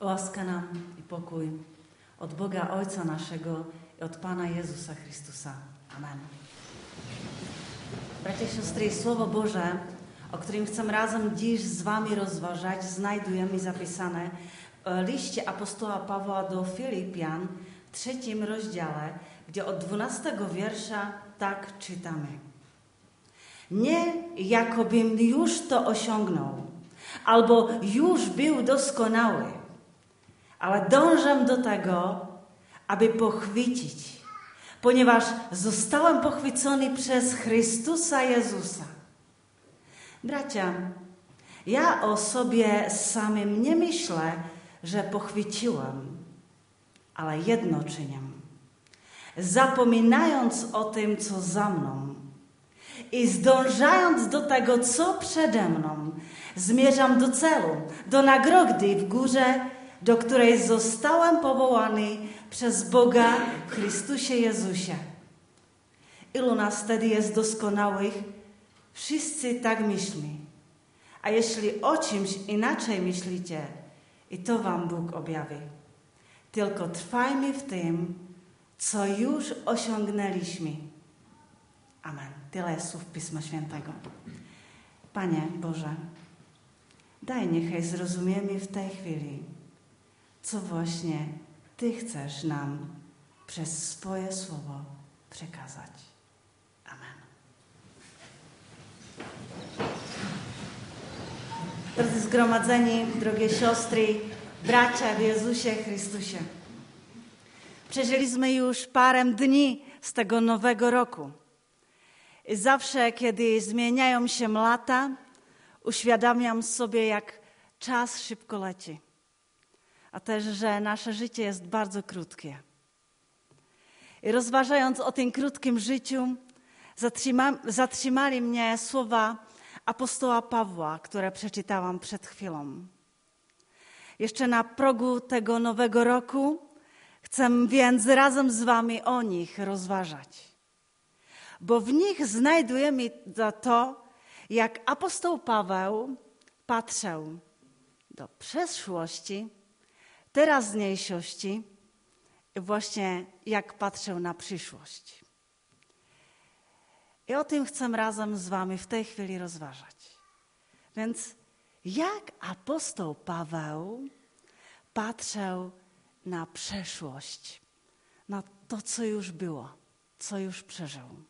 Łaska nam i pokój od Boga Ojca naszego i od Pana Jezusa Chrystusa. Amen. Bracia i siostry, Słowo Boże, o którym chcę razem dziś z Wami rozważać, znajdujemy zapisane w liście apostoła Pawła do Filipian, w trzecim rozdziale, gdzie od dwunastego wiersza tak czytamy. Nie jakobym już to osiągnął, albo już był doskonały, ale dążę do tego, aby pochwycić, ponieważ zostałem pochwycony przez Chrystusa Jezusa. Bracia, ja o sobie samym nie myślę, że pochwyciłem, ale jedno czynię. Zapominając o tym, co za mną i zdążając do tego, co przede mną, zmierzam do celu, do nagrody w górze, do której zostałem powołany przez Boga w Chrystusie Jezusie. Ilu nas wtedy jest doskonałych? Wszyscy tak myślimy. A jeśli o czymś inaczej myślicie, i to wam Bóg objawi. Tylko trwajmy w tym, co już osiągnęliśmy. Amen. Tyle słów Pisma Świętego. Panie Boże, daj niechaj zrozumiemy w tej chwili, co właśnie Ty chcesz nam przez swoje słowo przekazać. Amen. Drodzy zgromadzeni, drogie siostry, bracia w Jezusie Chrystusie. Przeżyliśmy już parę dni z tego nowego roku. I zawsze, kiedy zmieniają się lata, uświadamiam sobie, jak czas szybko leci. A też, że nasze życie jest bardzo krótkie. I rozważając o tym krótkim życiu, zatrzyma, zatrzymali mnie słowa apostoła Pawła, które przeczytałam przed chwilą. Jeszcze na progu tego nowego roku chcę więc razem z Wami o nich rozważać. Bo w nich znajdujemy to, jak apostoł Paweł patrzył do przeszłości, teraźniejszości właśnie jak patrzył na przyszłość. I o tym chcę razem z Wami w tej chwili rozważać. Więc jak apostoł Paweł patrzył na przeszłość, na to, co już było, co już przeżył.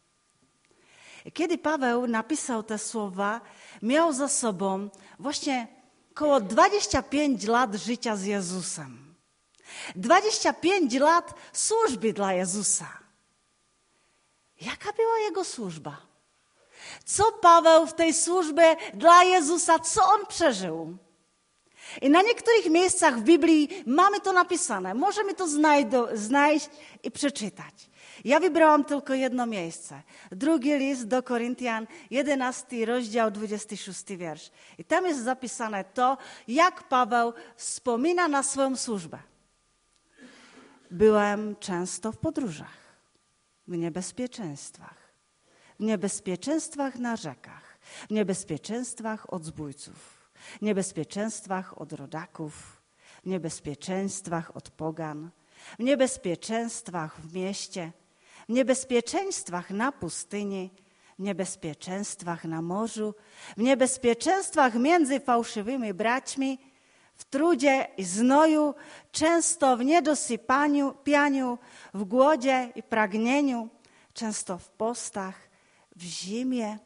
Kiedy Paweł napisał te słowa, miał za sobą właśnie około 25 lat życia z Jezusem. 25 lat służby dla Jezusa. Jaka była jego służba? Co Paweł w tej służbie dla Jezusa, co on przeżył? I na niektórych miejscach w Biblii mamy to napisane. Możemy to znajdo, znaleźć i przeczytać. Ja wybrałam tylko jedno miejsce. Drugi list do Koryntian, 11 rozdział, 26 wiersz. I tam jest zapisane to, jak Paweł wspomina na swoją służbę. Byłem często w podróżach w niebezpieczeństwach. W niebezpieczeństwach na rzekach, w niebezpieczeństwach od zbójców, w niebezpieczeństwach od rodaków, w niebezpieczeństwach od pogan, w niebezpieczeństwach w mieście, niebezpieczeństwach na pustyni, w niebezpieczeństwach na morzu, w niebezpieczeństwach między fałszywymi braćmi, w trudzie i znoju, często w niedosypaniu, pianiu, w głodzie i pragnieniu, często w postach, w zimie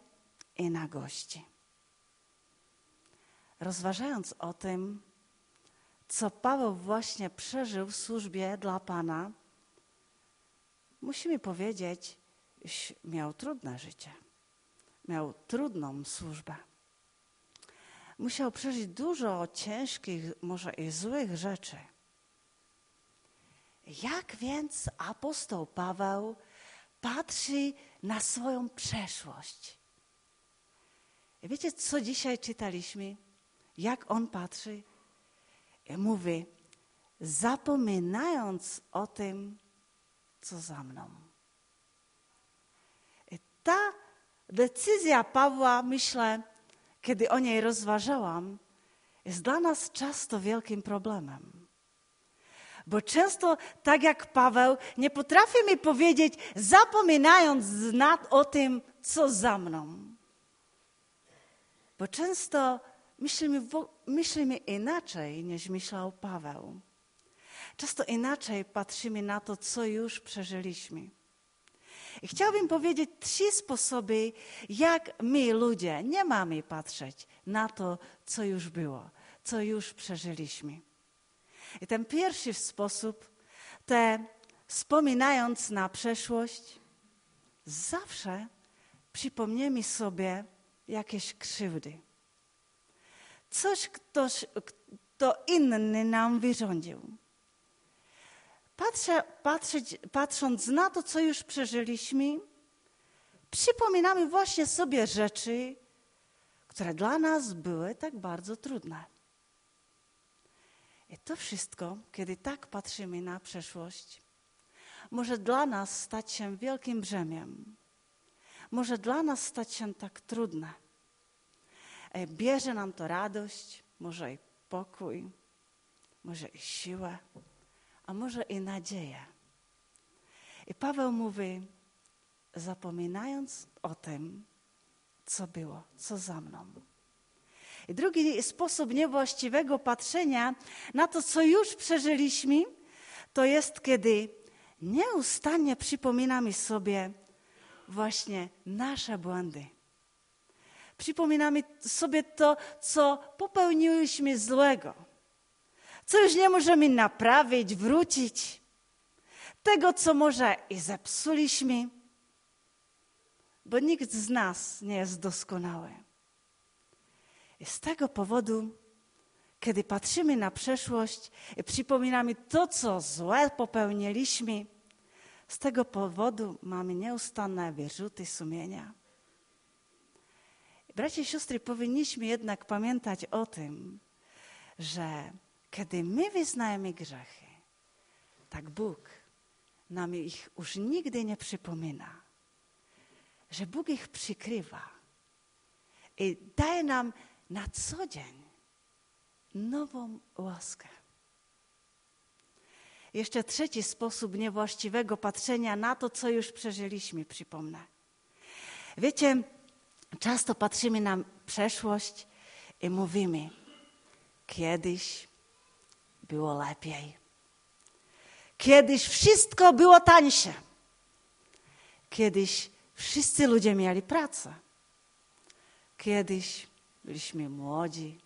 i na gości. Rozważając o tym, co Paweł właśnie przeżył w służbie dla Pana, musimy powiedzieć, miał trudne życie. Miał trudną służbę musiał przeżyć dużo ciężkich, może i złych rzeczy. Jak więc apostoł Paweł patrzy na swoją przeszłość? Wiecie, co dzisiaj czytaliśmy? Jak on patrzy? Mówi, zapominając o tym, co za mną. I ta decyzja Pawła, myślę, kiedy o niej rozważałam, jest dla nas często wielkim problemem. Bo często, tak jak Paweł, nie potrafimy powiedzieć, zapominając o tym, co za mną. Bo często myślimy, myślimy inaczej, niż myślał Paweł. Często inaczej patrzymy na to, co już przeżyliśmy. I chciałbym powiedzieć trzy sposoby, jak my, ludzie, nie mamy patrzeć na to, co już było, co już przeżyliśmy. I ten pierwszy sposób, te wspominając na przeszłość, zawsze przypomniemy sobie jakieś krzywdy. Coś, ktoś, kto inny nam wyrządził. Patrzę, patrzeć, patrząc na to, co już przeżyliśmy, przypominamy właśnie sobie rzeczy, które dla nas były tak bardzo trudne. I to wszystko, kiedy tak patrzymy na przeszłość, może dla nas stać się wielkim brzemiem. Może dla nas stać się tak trudne. E, bierze nam to radość, może i pokój, może i siłę, a może i nadzieję. I Paweł mówi, zapominając o tym, co było, co za mną. I drugi sposób niewłaściwego patrzenia na to, co już przeżyliśmy, to jest, kiedy nieustannie przypominamy sobie właśnie nasze błędy. Przypominamy sobie to, co popełniłyśmy złego, co już nie możemy naprawić, wrócić, tego, co może i zepsuliśmy, bo nikt z nas nie jest doskonały. I z tego powodu, kiedy patrzymy na przeszłość i przypominamy to, co złe popełniliśmy, z tego powodu mamy nieustanne wyrzuty sumienia. Bracia i siostry, powinniśmy jednak pamiętać o tym, że kiedy my wyznajemy grzechy, tak Bóg nam ich już nigdy nie przypomina, że Bóg ich przykrywa i daje nam na co dzień nową łaskę. Jeszcze trzeci sposób niewłaściwego patrzenia na to, co już przeżyliśmy, przypomnę. Wiecie, często patrzymy na przeszłość i mówimy, kiedyś było lepiej. Kiedyś wszystko było tańsze. Kiedyś wszyscy ludzie mieli pracę. Kiedyś byliśmy młodzi,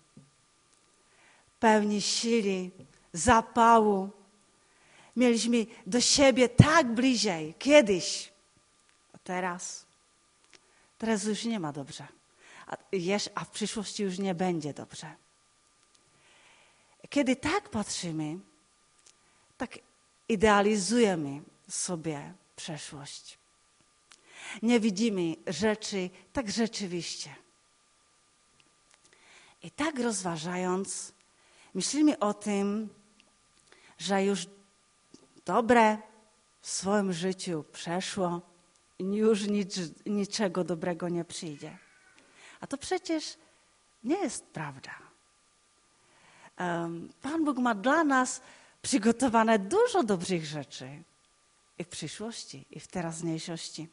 pełni sili, zapału, mieliśmy do siebie tak bliżej kiedyś, a teraz, teraz już nie ma dobrze, a, a w przyszłości już nie będzie dobrze. Kiedy tak patrzymy, tak idealizujemy sobie przeszłość. Nie widzimy rzeczy tak rzeczywiście. I tak rozważając, myślimy o tym, że już dobre w swoim życiu przeszło już nic, niczego dobrego nie przyjdzie. A to przecież nie jest prawda. Pan Bóg ma dla nas przygotowane dużo dobrych rzeczy i w przyszłości, i w teraźniejszości.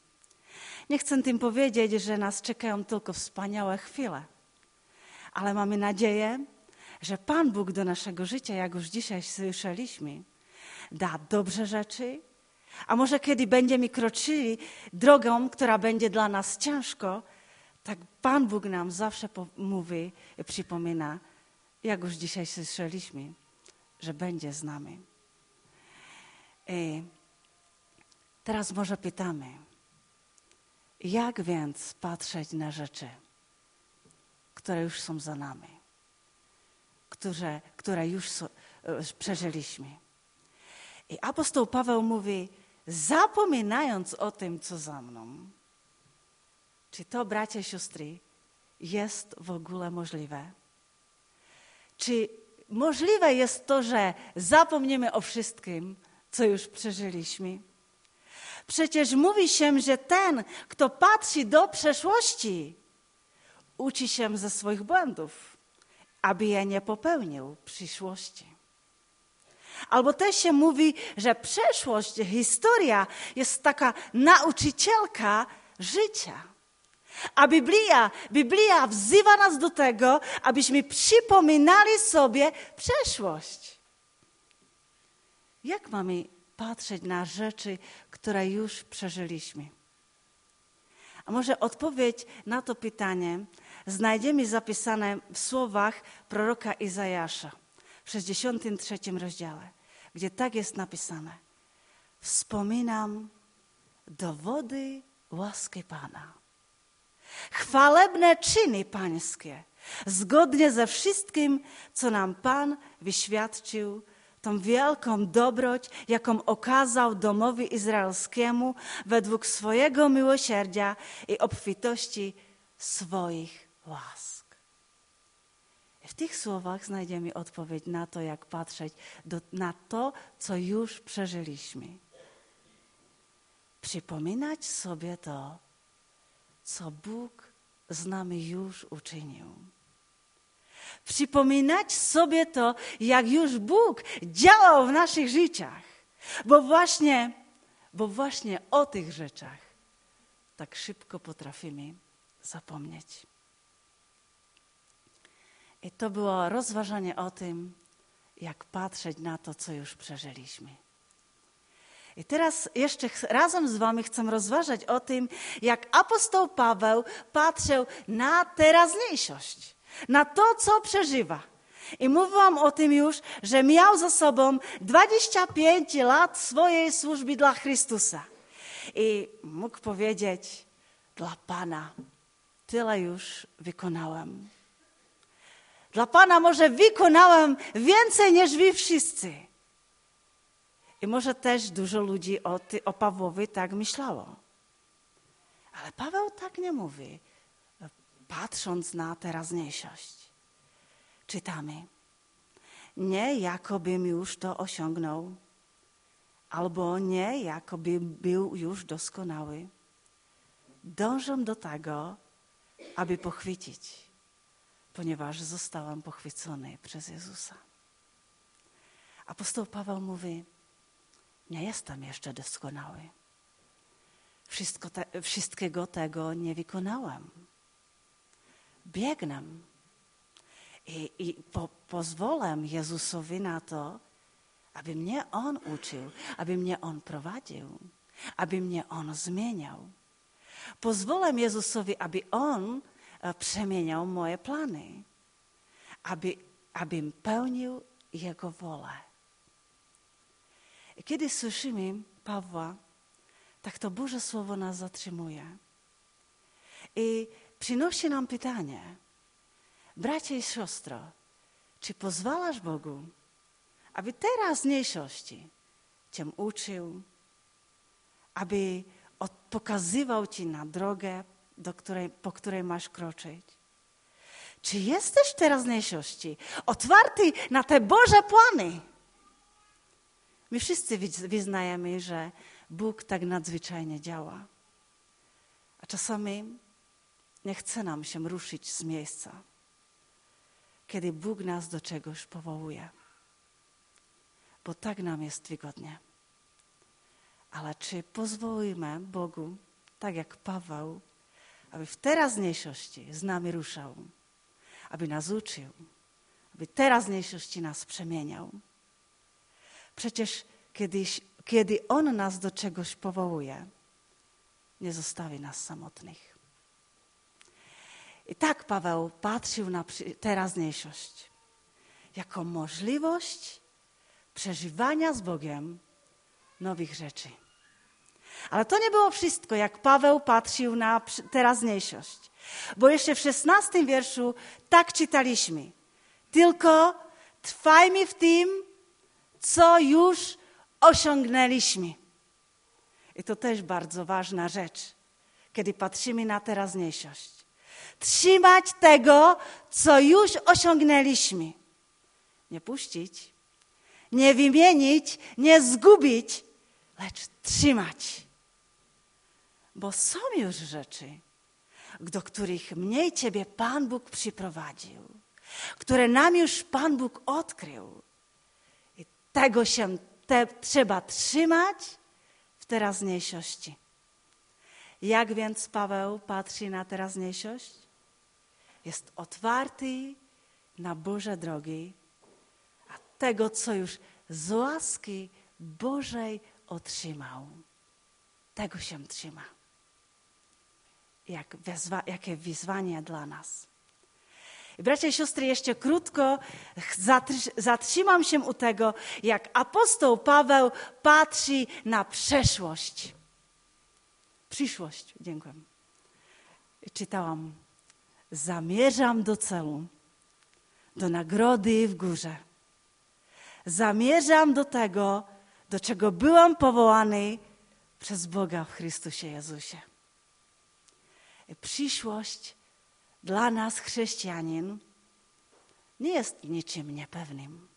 Nie chcę tym powiedzieć, że nas czekają tylko wspaniałe chwile, ale mamy nadzieję, że Pan Bóg do naszego życia, jak już dzisiaj słyszeliśmy, da dobrze rzeczy, a może kiedy będziemy kroczyli drogą, która będzie dla nas ciężko, tak Pan Bóg nam zawsze mówi i przypomina, jak już dzisiaj słyszeliśmy, że będzie z nami. I teraz może pytamy, jak więc patrzeć na rzeczy, które już są za nami, które, które już e, przeżyliśmy? I apostoł Paweł mówi, zapominając o tym, co za mną. Czy to, bracia siostry, jest w ogóle możliwe? Czy możliwe jest to, że zapomniemy o wszystkim, co już przeżyliśmy? Przecież mówi się, że ten, kto patrzy do przeszłości, uczy się ze swoich błędów, aby je nie popełnił w przyszłości. Albo też się mówi, że przeszłość, historia jest taka nauczycielka życia. A Biblia, Biblia wzywa nas do tego, abyśmy przypominali sobie przeszłość. Jak mamy patrzeć na rzeczy, które już przeżyliśmy? A może odpowiedź na to pytanie znajdziemy zapisane w słowach proroka Izajasza w 63 rozdziale, gdzie tak jest napisane. Wspominam dowody łaski Pana. Chwalebne czyny pańskie, zgodnie ze wszystkim, co nam Pan wyświadczył, tą wielką dobroć, jaką okazał domowi izraelskiemu według swojego miłosierdzia i obfitości swoich łask. W tych słowach znajdziemy odpowiedź na to, jak patrzeć do, na to, co już przeżyliśmy. Przypominać sobie to, co Bóg z nami już uczynił. Przypominać sobie to, jak już Bóg działał w naszych życiach. Bo właśnie, bo właśnie o tych rzeczach tak szybko potrafimy zapomnieć. I to było rozważanie o tym, jak patrzeć na to, co już przeżyliśmy. I teraz jeszcze razem z Wami chcę rozważać o tym, jak apostoł Paweł patrzył na teraźniejszość, na to, co przeżywa. I mówiłam o tym już, że miał za sobą 25 lat swojej służby dla Chrystusa. I mógł powiedzieć, dla Pana tyle już wykonałem. Dla Pana może wykonałem więcej niż wy wszyscy. I może też dużo ludzi o, ty, o Pawłowi tak myślało. Ale Paweł tak nie mówi, patrząc na teraźniejszość. Czytamy. Nie jakobym już to osiągnął, albo nie jakoby był już doskonały. Dążę do tego, aby pochwycić, ponieważ zostałem pochwycony przez Jezusa. Apostoł Paweł mówi, nie jestem jeszcze doskonały. Wszystko te, wszystkiego tego nie wykonałem. Biegnę. I, i po, pozwolę Jezusowi na to, aby mnie On uczył, aby mnie On prowadził, aby mnie On zmieniał. Pozwolę Jezusowi, aby On e, przemieniał moje plany, aby, abym pełnił Jego wolę. I kiedy słyszymy Pawła, tak to Boże Słowo nas zatrzymuje. I przynosi nam pytanie, bracie i siostro, czy pozwalasz Bogu, aby teraz mniejszości Cię uczył, aby pokazywał Ci na drogę, której, po której masz kroczyć? Czy jesteś w teraźniejszości otwarty na te Boże plany? My wszyscy wyznajemy, że Bóg tak nadzwyczajnie działa. A czasami nie chce nam się ruszyć z miejsca, kiedy Bóg nas do czegoś powołuje. Bo tak nam jest wygodnie. Ale czy pozwolimy Bogu, tak jak Paweł, aby w teraźniejszości z nami ruszał, aby nas uczył, aby teraźniejszości nas przemieniał? Przecież kiedyś, kiedy On nas do czegoś powołuje, nie zostawi nas samotnych. I tak Paweł patrzył na teraźniejszość jako możliwość przeżywania z Bogiem nowych rzeczy. Ale to nie było wszystko, jak Paweł patrzył na teraźniejszość. Bo jeszcze w szesnastym wierszu tak czytaliśmy. Tylko trwajmy w tym, co już osiągnęliśmy. I to też bardzo ważna rzecz, kiedy patrzymy na teraźniejszość. Trzymać tego, co już osiągnęliśmy. Nie puścić, nie wymienić, nie zgubić, lecz trzymać. Bo są już rzeczy, do których mnie Ciebie Pan Bóg przyprowadził, które nam już Pan Bóg odkrył Tego się te, trzeba trzymać w teraźniejszości. Jak więc Paweł patrzy na teraźniejszość? Jest otwarty na Boże drogi, a tego, co już z łaski Bożej otrzymał, tego się trzyma. Jak wezwa, jakie wyzwanie dla nas. Bracia i siostry, jeszcze krótko zatrzymam się u tego, jak apostoł Paweł patrzy na przeszłość. Przyszłość, dziękuję. Czytałam. Zamierzam do celu, do nagrody w górze. Zamierzam do tego, do czego byłam powołany przez Boga w Chrystusie Jezusie. Przyszłość dla nas, chrześcijanin, nie jest niczym niepewnym.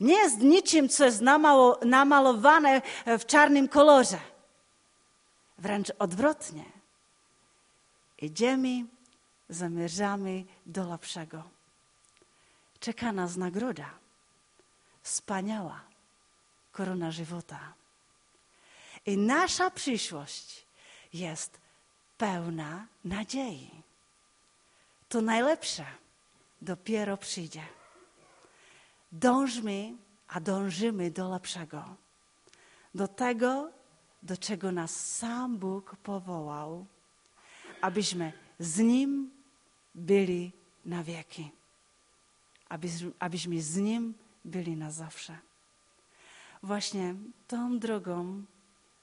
Nie jest niczym, co jest namalowane w czarnym kolorze. Wręcz odwrotnie. Idziemy, zamierzamy do lepszego. Czeka nas nagroda. Wspaniała korona żywota. I nasza przyszłość jest pełna nadziei to najlepsze dopiero przyjdzie. Dążmy, a dążymy do lepszego. Do tego, do czego nas sam Bóg powołał, abyśmy z Nim byli na wieki. Abyśmy z Nim byli na zawsze. Właśnie tą drogą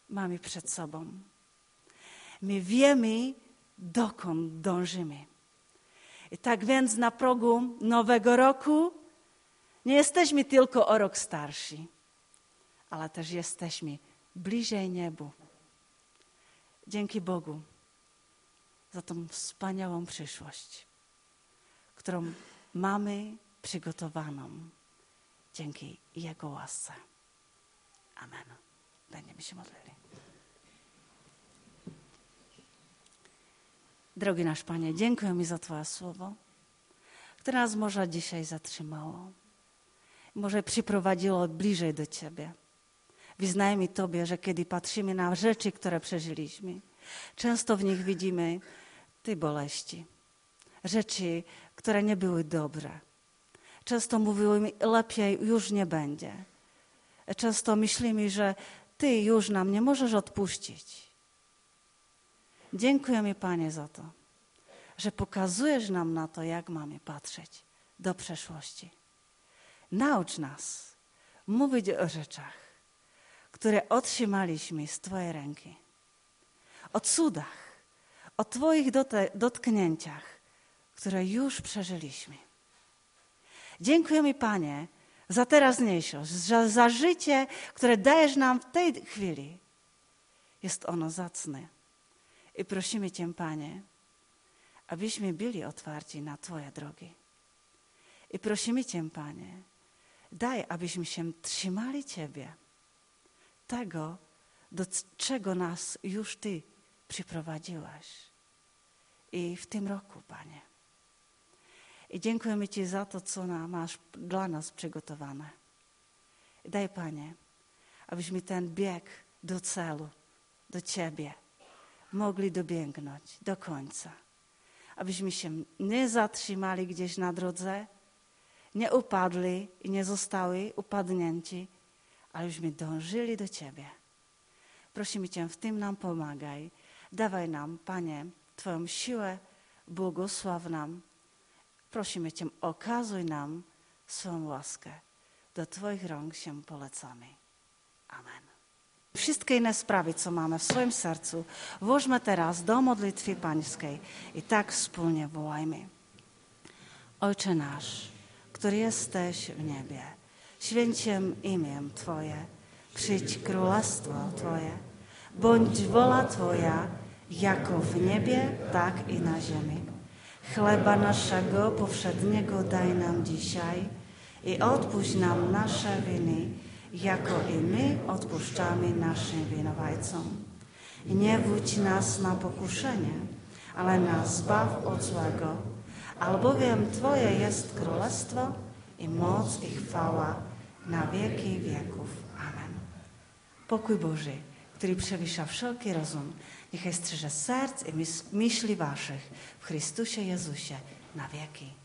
mamy przed sobą. My wiemy, dokąd dążymy. I tak więc na progu nowego roku nie jesteśmy tylko o rok starsi, ale też jesteśmy bliżej niebu. Dzięki Bogu za tą wspaniałą przyszłość, którą mamy przygotowaną dzięki Jego łasce. Amen. Będziemy się modlili. Drogi nasz Panie, dziękuję Mi za Twoje słowo, które nas może dzisiaj zatrzymało. Może przyprowadziło bliżej do Ciebie. Wyznajmy Tobie, że kiedy patrzymy na rzeczy, które przeżyliśmy, często w nich widzimy Ty boleści. Rzeczy, które nie były dobre. Często mówimy, lepiej już nie będzie. Często myślimy, że Ty już nam nie możesz odpuścić. Dziękujemy Panie za to, że pokazujesz nam na to, jak mamy patrzeć do przeszłości. Naucz nas mówić o rzeczach, które otrzymaliśmy z Twojej ręki. O cudach, o Twoich dotknięciach, które już przeżyliśmy. Dziękujemy Panie za teraźniejszość, za, za życie, które dajesz nam w tej chwili. Jest ono zacne i prosimy Cię, Panie, abyśmy byli otwarci na Twoje drogi. I prosimy Cię, Panie, daj, abyśmy się trzymali Ciebie, tego, do czego nas już Ty przyprowadziłaś. I w tym roku, Panie. I dziękujemy Ci za to, co masz dla nas przygotowane. daj, Panie, abyśmy ten bieg do celu, do Ciebie, mogli dobiegnąć do końca. Abyśmy się nie zatrzymali gdzieś na drodze, nie upadli i nie zostali upadnięci, abyśmy dążyli do Ciebie. Prosimy Cię, w tym nam pomagaj. Dawaj nam, Panie, Twoją siłę, błogosław nam. Prosimy Cię, okazuj nam swoją łaskę. Do Twoich rąk się polecamy. Amen. Wszystkie inne sprawy, co mamy w swoim sercu, włożmy teraz do modlitwy pańskiej i tak wspólnie wołajmy. Ojcze nasz, który jesteś w niebie, święciem imię Twoje, przyjdź królestwo Twoje, bądź wola Twoja, jako w niebie, tak i na ziemi. Chleba naszego powszedniego daj nam dzisiaj i odpuść nam nasze winy, jako i my odpuszczamy naszym winowajcom. Nie wódź nas na pokuszenie, ale nas zbaw od złego, albowiem Twoje jest królestwo i moc i chwała na wieki wieków. Amen. Pokój Boży, który przewyższa wszelki rozum, niechaj strzeże serc i myśli waszych w Chrystusie Jezusie na wieki.